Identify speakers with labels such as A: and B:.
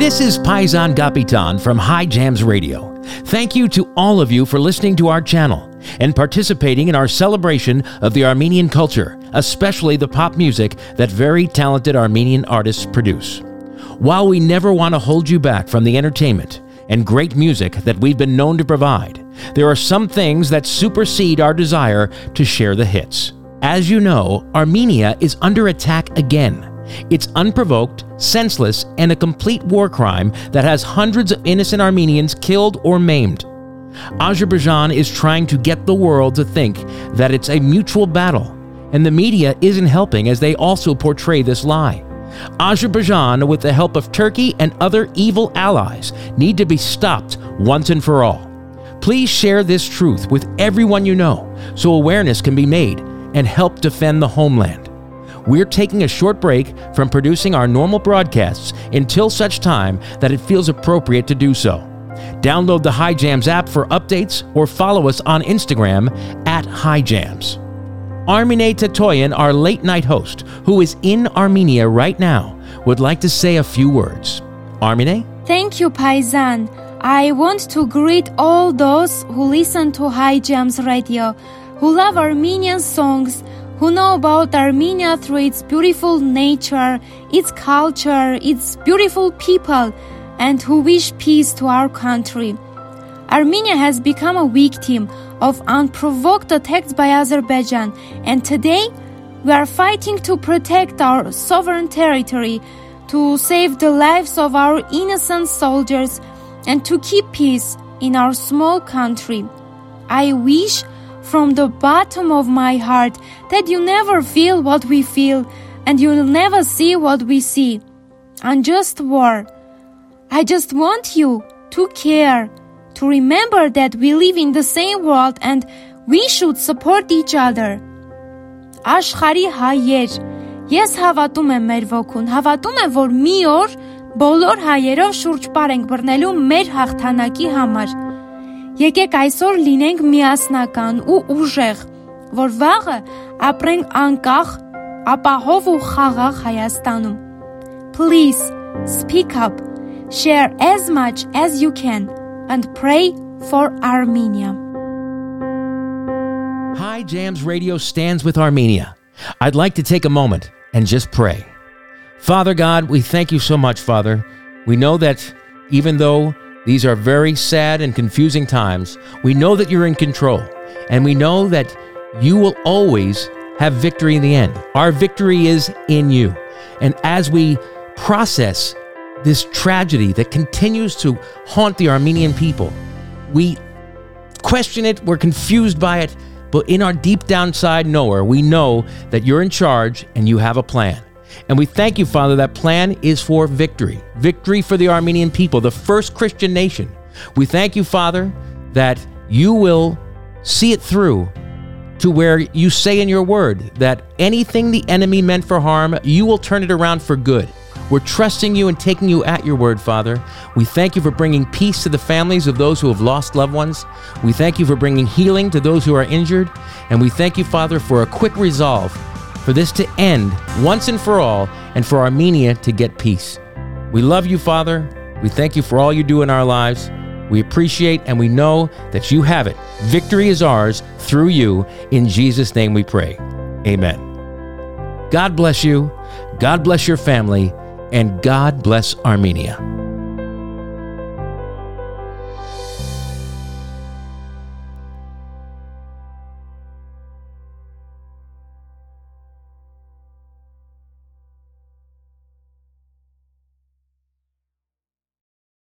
A: This is Paisan Gapitan from High Jams Radio. Thank you to all of you for listening to our channel and participating in our celebration of the Armenian culture, especially the pop music that very talented Armenian artists produce. While we never want to hold you back from the entertainment and great music that we've been known to provide, there are some things that supersede our desire to share the hits. As you know, Armenia is under attack again. It's unprovoked, senseless, and a complete war crime that has hundreds of innocent Armenians killed or maimed. Azerbaijan is trying to get the world to think that it's a mutual battle, and the media isn't helping as they also portray this lie. Azerbaijan, with the help of Turkey and other evil allies, need to be stopped once and for all. Please share this truth with everyone you know so awareness can be made and help defend the homeland. We're taking a short break from producing our normal broadcasts until such time that it feels appropriate to do so. Download the High Jams app for updates or follow us on Instagram at High Jams. Armine Tatoyan, our late night host, who is in Armenia right now, would like to say a few words. Armine?
B: Thank you, Paisan. I want to greet all those who listen to High Jams Radio, who love Armenian songs, who know about Armenia through its beautiful nature, its culture, its beautiful people, and who wish peace to our country. Armenia has become a victim of unprovoked attacks by Azerbaijan, and today we are fighting to protect our sovereign territory, to save the lives of our innocent soldiers, and to keep peace in our small country. I wish from the bottom of my heart that you never feel what we feel and you'll never see what we see. Unjust war. I just want you to care, to remember that we live in the same world and we should support each other. Աշխարի հայեր, ես հավատում եմ մեր ոգուն, հավատում եմ, որ մի օր բոլոր հայերով շուրջ պար ենք բռնելու մեր հաղթանակի համար։ Եկեք այսօր լինենք միասնական ու ուժեղ, որ վաղը ապրենք անկախ, ապահով ու խաղաղ Հայաստանում։ Please speak up, share as much as you can and pray for Armenia.
A: High Jams Radio stands with Armenia. I'd like to take a moment and just pray. Father God, we thank you so much, Father. We know that even though these are very sad and confusing times. We know that you're in control, and we know that you will always have victory in the end. Our victory is in you. And as we process this tragedy that continues to haunt the Armenian people, we question it, we're confused by it, but in our deep down side nowhere, we know that you're in charge and you have a plan. And we thank you, Father, that plan is for victory victory for the Armenian people, the first Christian nation. We thank you, Father, that you will see it through to where you say in your word that anything the enemy meant for harm, you will turn it around for good. We're trusting you and taking you at your word, Father. We thank you for bringing peace to the families of those who have lost loved ones. We thank you for bringing healing to those who are injured. And we thank you, Father, for a quick resolve for this to end once and for all and for Armenia to get peace. We love you, Father. We thank you for all you do in our lives. We appreciate and we know that you have it. Victory is ours through you. In Jesus' name we pray. Amen. God bless you. God bless your family. And God bless Armenia.